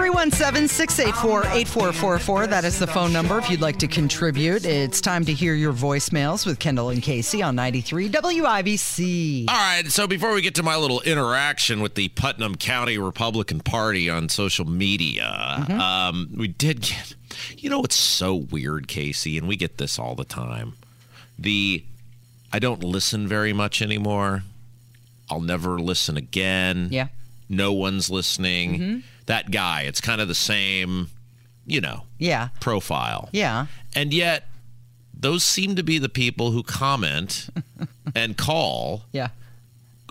317 684 8444. That is the phone number if you'd like to contribute. It's time to hear your voicemails with Kendall and Casey on 93 WIBC. All right, so before we get to my little interaction with the Putnam County Republican Party on social media, um, we did get, you know, it's so weird, Casey, and we get this all the time. The I don't listen very much anymore. I'll never listen again. Yeah. No one's listening. That guy, it's kind of the same, you know, Yeah. profile. Yeah. And yet, those seem to be the people who comment and call Yeah.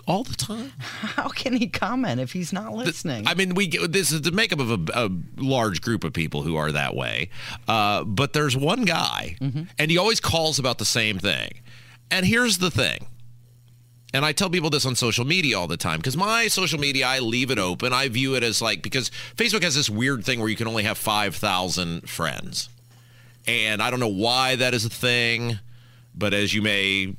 all the time. How can he comment if he's not listening? I mean, we get, this is the makeup of a, a large group of people who are that way. Uh, but there's one guy, and he always calls about the same thing. And here's the thing. And I tell people this on social media all the time because my social media, I leave it open. I view it as like, because Facebook has this weird thing where you can only have 5,000 friends. And I don't know why that is a thing, but as you may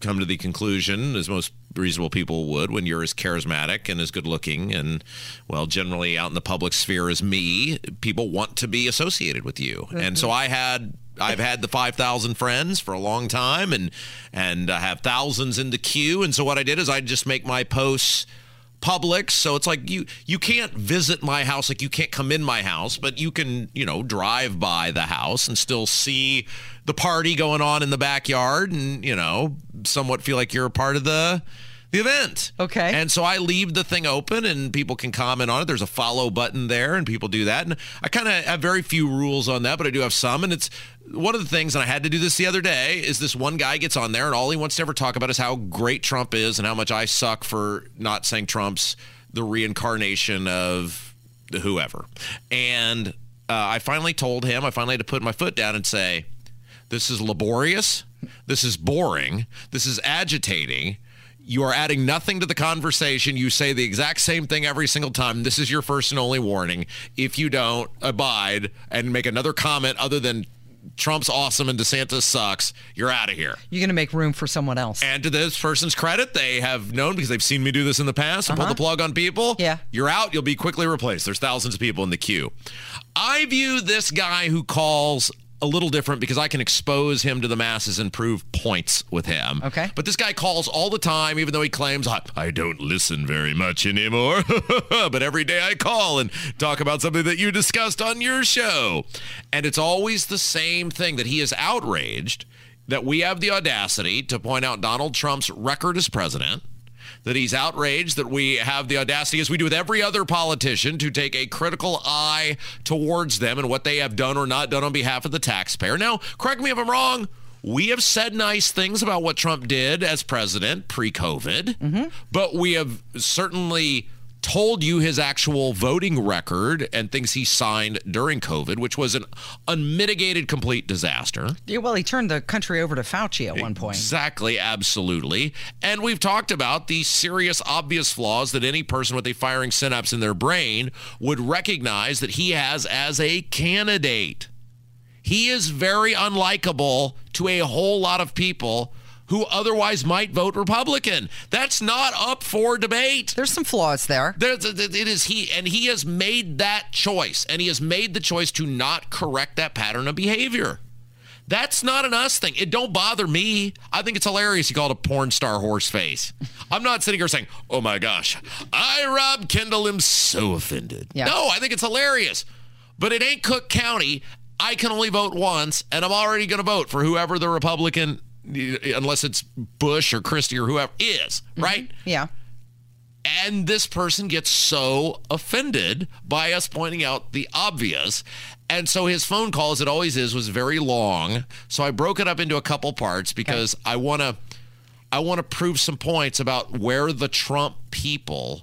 come to the conclusion, as most reasonable people would, when you're as charismatic and as good looking and, well, generally out in the public sphere as me, people want to be associated with you. And so mm-hmm. I had. I've had the 5,000 friends for a long time and and I have thousands in the queue. And so what I did is I just make my posts public. So it's like you you can't visit my house. Like you can't come in my house but you can you know drive by the house and still see the party going on in the backyard and you know somewhat feel like you're a part of the the event Okay. and so i leave the thing open and people can comment on it there's a follow button there and people do that and i kind of have very few rules on that but i do have some and it's one of the things and i had to do this the other day is this one guy gets on there and all he wants to ever talk about is how great trump is and how much i suck for not saying trump's the reincarnation of whoever and uh, i finally told him i finally had to put my foot down and say this is laborious. This is boring. This is agitating. You are adding nothing to the conversation. You say the exact same thing every single time. This is your first and only warning. If you don't abide and make another comment other than Trump's awesome and DeSantis sucks, you're out of here. You're going to make room for someone else. And to this person's credit, they have known because they've seen me do this in the past and pull uh-huh. the plug on people. Yeah. You're out. You'll be quickly replaced. There's thousands of people in the queue. I view this guy who calls a little different because I can expose him to the masses and prove points with him. Okay. But this guy calls all the time, even though he claims I, I don't listen very much anymore. but every day I call and talk about something that you discussed on your show. And it's always the same thing that he is outraged that we have the audacity to point out Donald Trump's record as president that he's outraged that we have the audacity, as we do with every other politician, to take a critical eye towards them and what they have done or not done on behalf of the taxpayer. Now, correct me if I'm wrong. We have said nice things about what Trump did as president pre COVID, mm-hmm. but we have certainly told you his actual voting record and things he signed during COVID, which was an unmitigated complete disaster. Yeah, well, he turned the country over to Fauci at one point. Exactly, absolutely. And we've talked about the serious, obvious flaws that any person with a firing synapse in their brain would recognize that he has as a candidate. He is very unlikable to a whole lot of people who otherwise might vote Republican. That's not up for debate. There's some flaws there. There's, it is he, and he has made that choice, and he has made the choice to not correct that pattern of behavior. That's not an us thing. It don't bother me. I think it's hilarious he called a porn star horse face. I'm not sitting here saying, "Oh my gosh, I Rob Kendall am so offended." Yeah. No, I think it's hilarious. But it ain't Cook County. I can only vote once, and I'm already going to vote for whoever the Republican, unless it's Bush or Christie or whoever is, mm-hmm. right? Yeah. And this person gets so offended by us pointing out the obvious. And so his phone call, as it always is, was very long. So I broke it up into a couple parts because I want to I want to prove some points about where the Trump people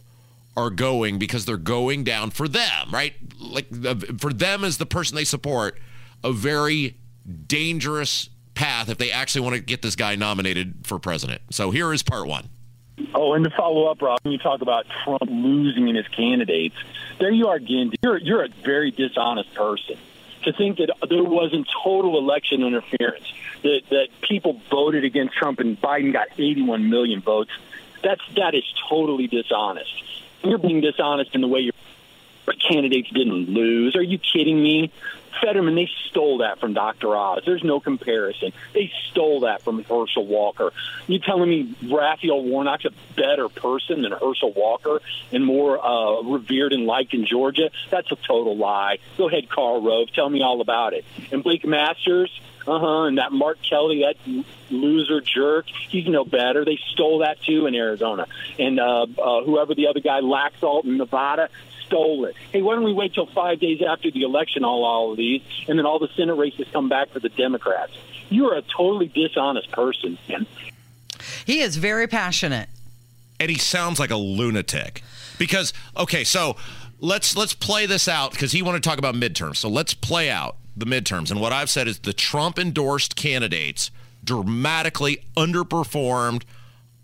are going because they're going down for them, right? Like for them as the person they support, a very dangerous path if they actually want to get this guy nominated for president. So here is part one. Oh, and to follow up, Rob, when you talk about Trump losing in his candidates, there you are again. You're you're a very dishonest person to think that there wasn't total election interference, that that people voted against Trump and Biden got 81 million votes. That's that is totally dishonest. You're being dishonest in the way your candidates didn't lose. Are you kidding me? Fetterman, they stole that from Dr. Oz. There's no comparison. They stole that from Herschel Walker. You telling me Raphael Warnock's a better person than Herschel Walker and more uh, revered and liked in Georgia? That's a total lie. Go ahead, Karl Rove. Tell me all about it. And Blake Masters, uh huh, and that Mark Kelly, that loser jerk, he's no better. They stole that too in Arizona. And uh, uh, whoever the other guy, Laxalt in Nevada, stole it. Hey, why don't we wait till five days after the election, all all of these, and then all the Senate races come back for the Democrats? You are a totally dishonest person, man. He is very passionate. And he sounds like a lunatic. Because okay, so let's let's play this out because he wanted to talk about midterms. So let's play out the midterms. And what I've said is the Trump endorsed candidates dramatically underperformed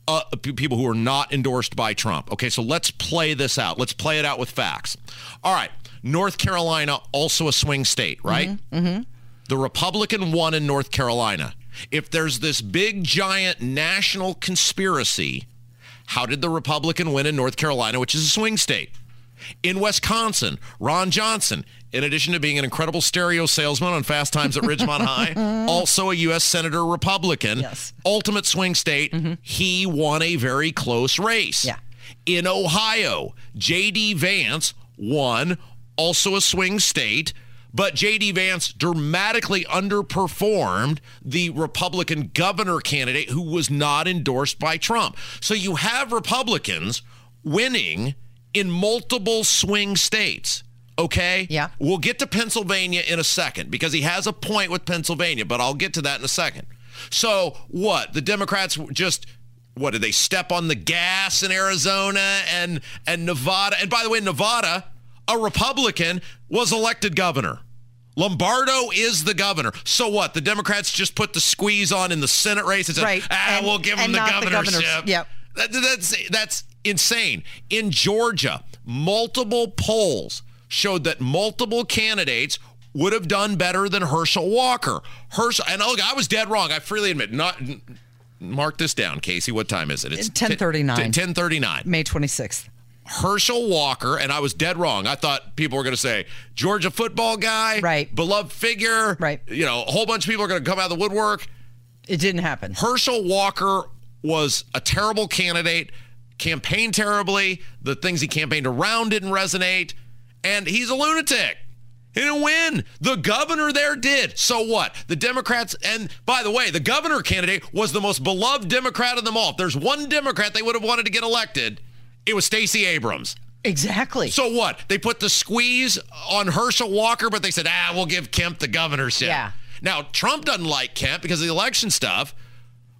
uh, people who are not endorsed by Trump. Okay, so let's play this out. Let's play it out with facts. All right, North Carolina, also a swing state, right? Mm-hmm, mm-hmm. The Republican won in North Carolina. If there's this big, giant national conspiracy, how did the Republican win in North Carolina, which is a swing state? In Wisconsin, Ron Johnson, in addition to being an incredible stereo salesman on Fast Times at Ridgemont High, also a U.S. Senator Republican, yes. ultimate swing state, mm-hmm. he won a very close race. Yeah. In Ohio, J.D. Vance won, also a swing state. But J.D. Vance dramatically underperformed the Republican governor candidate who was not endorsed by Trump. So you have Republicans winning in multiple swing states. Okay? Yeah. We'll get to Pennsylvania in a second because he has a point with Pennsylvania, but I'll get to that in a second. So, what? The Democrats just what did they step on the gas in Arizona and and Nevada? And by the way, Nevada, a Republican was elected governor. Lombardo is the governor. So what? The Democrats just put the squeeze on in the Senate race and said, right. ah, and, we'll give them the governorship. The yep. That, that's that's insane. In Georgia, multiple polls showed that multiple candidates would have done better than Herschel Walker. Herschel, and look, I was dead wrong. I freely admit. Not mark this down, Casey. What time is it? It's ten thirty nine. Ten thirty nine. May twenty sixth. Herschel Walker, and I was dead wrong. I thought people were going to say Georgia football guy, right? Beloved figure, right? You know, a whole bunch of people are going to come out of the woodwork. It didn't happen. Herschel Walker was a terrible candidate campaigned terribly. The things he campaigned around didn't resonate. And he's a lunatic. He didn't win. The governor there did. So what? The Democrats, and by the way, the governor candidate was the most beloved Democrat of them all. If there's one Democrat they would have wanted to get elected, it was Stacey Abrams. Exactly. So what? They put the squeeze on Herschel Walker, but they said, ah, we'll give Kemp the governorship. Yeah. Now, Trump doesn't like Kemp because of the election stuff,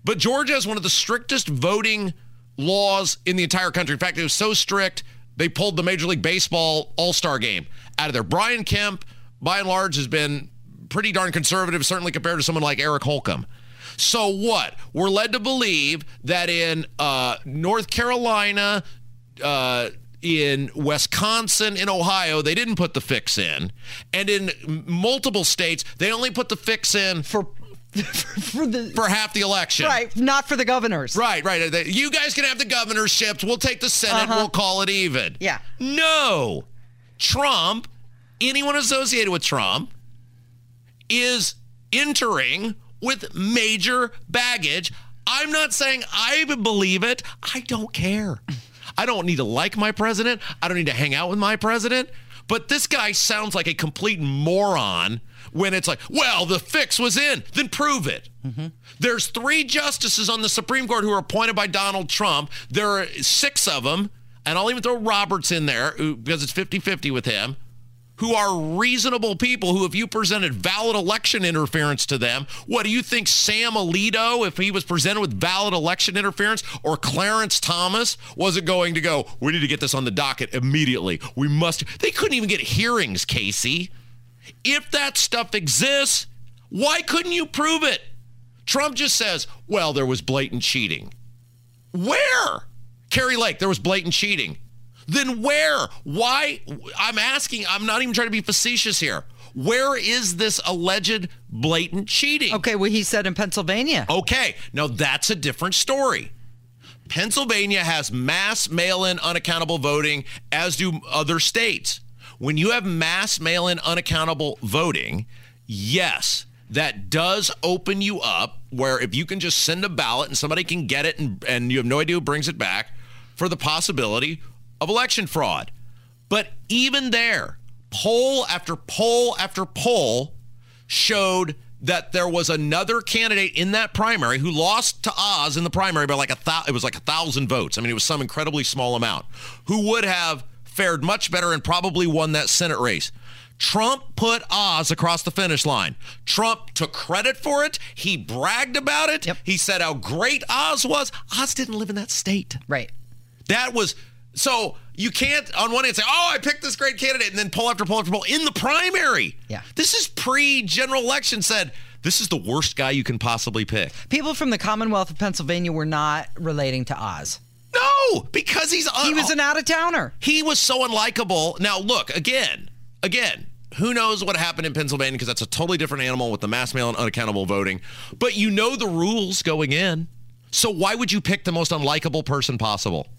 but Georgia has one of the strictest voting laws in the entire country. In fact, it was so strict, they pulled the Major League Baseball All Star game out of there. Brian Kemp, by and large, has been pretty darn conservative, certainly compared to someone like Eric Holcomb. So what? We're led to believe that in uh, North Carolina, uh, in Wisconsin, in Ohio, they didn't put the fix in, and in multiple states, they only put the fix in for for the for half the election. Right, not for the governors. Right, right. You guys can have the governorships. We'll take the Senate. Uh-huh. We'll call it even. Yeah. No. Trump, anyone associated with Trump is entering with major baggage. I'm not saying I believe it. I don't care. I don't need to like my president. I don't need to hang out with my president. But this guy sounds like a complete moron when it's like, well, the fix was in, then prove it. Mm-hmm. There's three justices on the Supreme Court who are appointed by Donald Trump. There are six of them, and I'll even throw Roberts in there because it's 50 50 with him, who are reasonable people who, if you presented valid election interference to them, what do you think Sam Alito, if he was presented with valid election interference, or Clarence Thomas, was it going to go, we need to get this on the docket immediately? We must. They couldn't even get hearings, Casey. If that stuff exists, why couldn't you prove it? Trump just says, well, there was blatant cheating. Where? Kari Lake, there was blatant cheating. Then where? Why? I'm asking, I'm not even trying to be facetious here. Where is this alleged blatant cheating? Okay, well, he said in Pennsylvania. Okay, now that's a different story. Pennsylvania has mass mail in unaccountable voting, as do other states. When you have mass mail in unaccountable voting, yes, that does open you up where if you can just send a ballot and somebody can get it and, and you have no idea who brings it back for the possibility of election fraud. But even there, poll after poll after poll showed that there was another candidate in that primary who lost to Oz in the primary by like a thousand. It was like a thousand votes. I mean, it was some incredibly small amount. Who would have fared much better and probably won that Senate race. Trump put Oz across the finish line. Trump took credit for it. He bragged about it. Yep. He said how great Oz was. Oz didn't live in that state. Right. That was so you can't on one hand say, "Oh, I picked this great candidate," and then poll after poll after poll in the primary. Yeah. this is pre-general election. Said this is the worst guy you can possibly pick. People from the Commonwealth of Pennsylvania were not relating to Oz. No, because he's He was an out of towner. he was so unlikable. Now look again, again. Who knows what happened in Pennsylvania because that's a totally different animal with the mass mail and unaccountable voting. But you know the rules going in. So why would you pick the most unlikable person possible?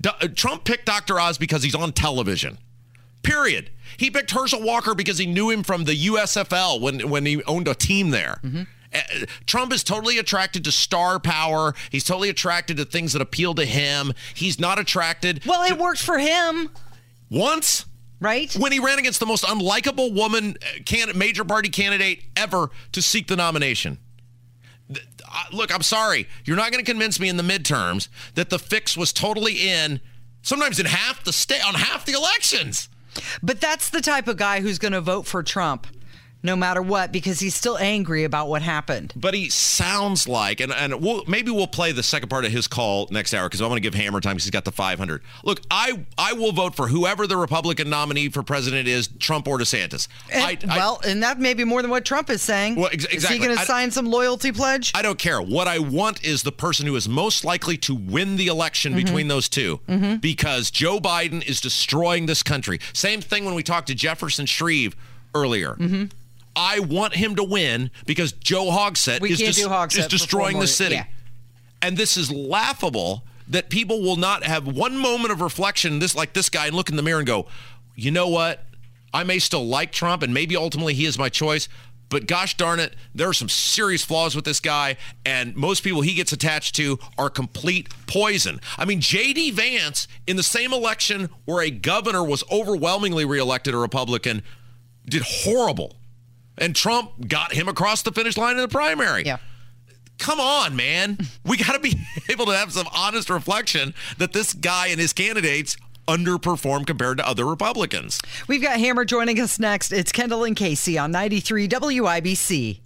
D- uh, Trump picked Dr. Oz because he's on television. Period. He picked Herschel Walker because he knew him from the USFL when when he owned a team there. Uh, Trump is totally attracted to star power. He's totally attracted to things that appeal to him. He's not attracted Well, it worked for him, once right? when he ran against the most unlikable woman uh, can major party candidate ever to seek the nomination. Look, I'm sorry. You're not going to convince me in the midterms that the fix was totally in sometimes in half the state on half the elections. But that's the type of guy who's going to vote for Trump no matter what because he's still angry about what happened. But he sounds like, and, and we'll, maybe we'll play the second part of his call next hour because I want to give Hammer time because he's got the 500. Look, I I will vote for whoever the Republican nominee for president is, Trump or DeSantis. And- I- well, and that may be more than what Trump is saying. Well, ex- Is he going to sign some loyalty pledge? I don't care. What I want is the person who is most likely to win the election Mm-hmm. between those 2 because Joe Biden is destroying this country. Same thing when we talked to Jefferson Shreve earlier. Mm-hmm. I want him to win because Joe Hogsett We is, can't Hogsett is destroying the city. yeah. And this is laughable that people will not have one moment of reflection, this like this guy, and look in the mirror and go, you know what? I may still like Trump, and maybe ultimately he is my choice. But gosh darn it, there are some serious flaws with this guy, and most people he gets attached to are complete poison. I mean, J.D. Vance, in the same election where a governor was overwhelmingly reelected a Republican, did horrible. And Trump got him across the finish line in the primary yeah. come on, man. We got to be able to have some honest reflection that this guy and his candidates underperform compared to other Republicans. We've got Hammer joining us next. It's Kendall and Casey on 93 WIBC.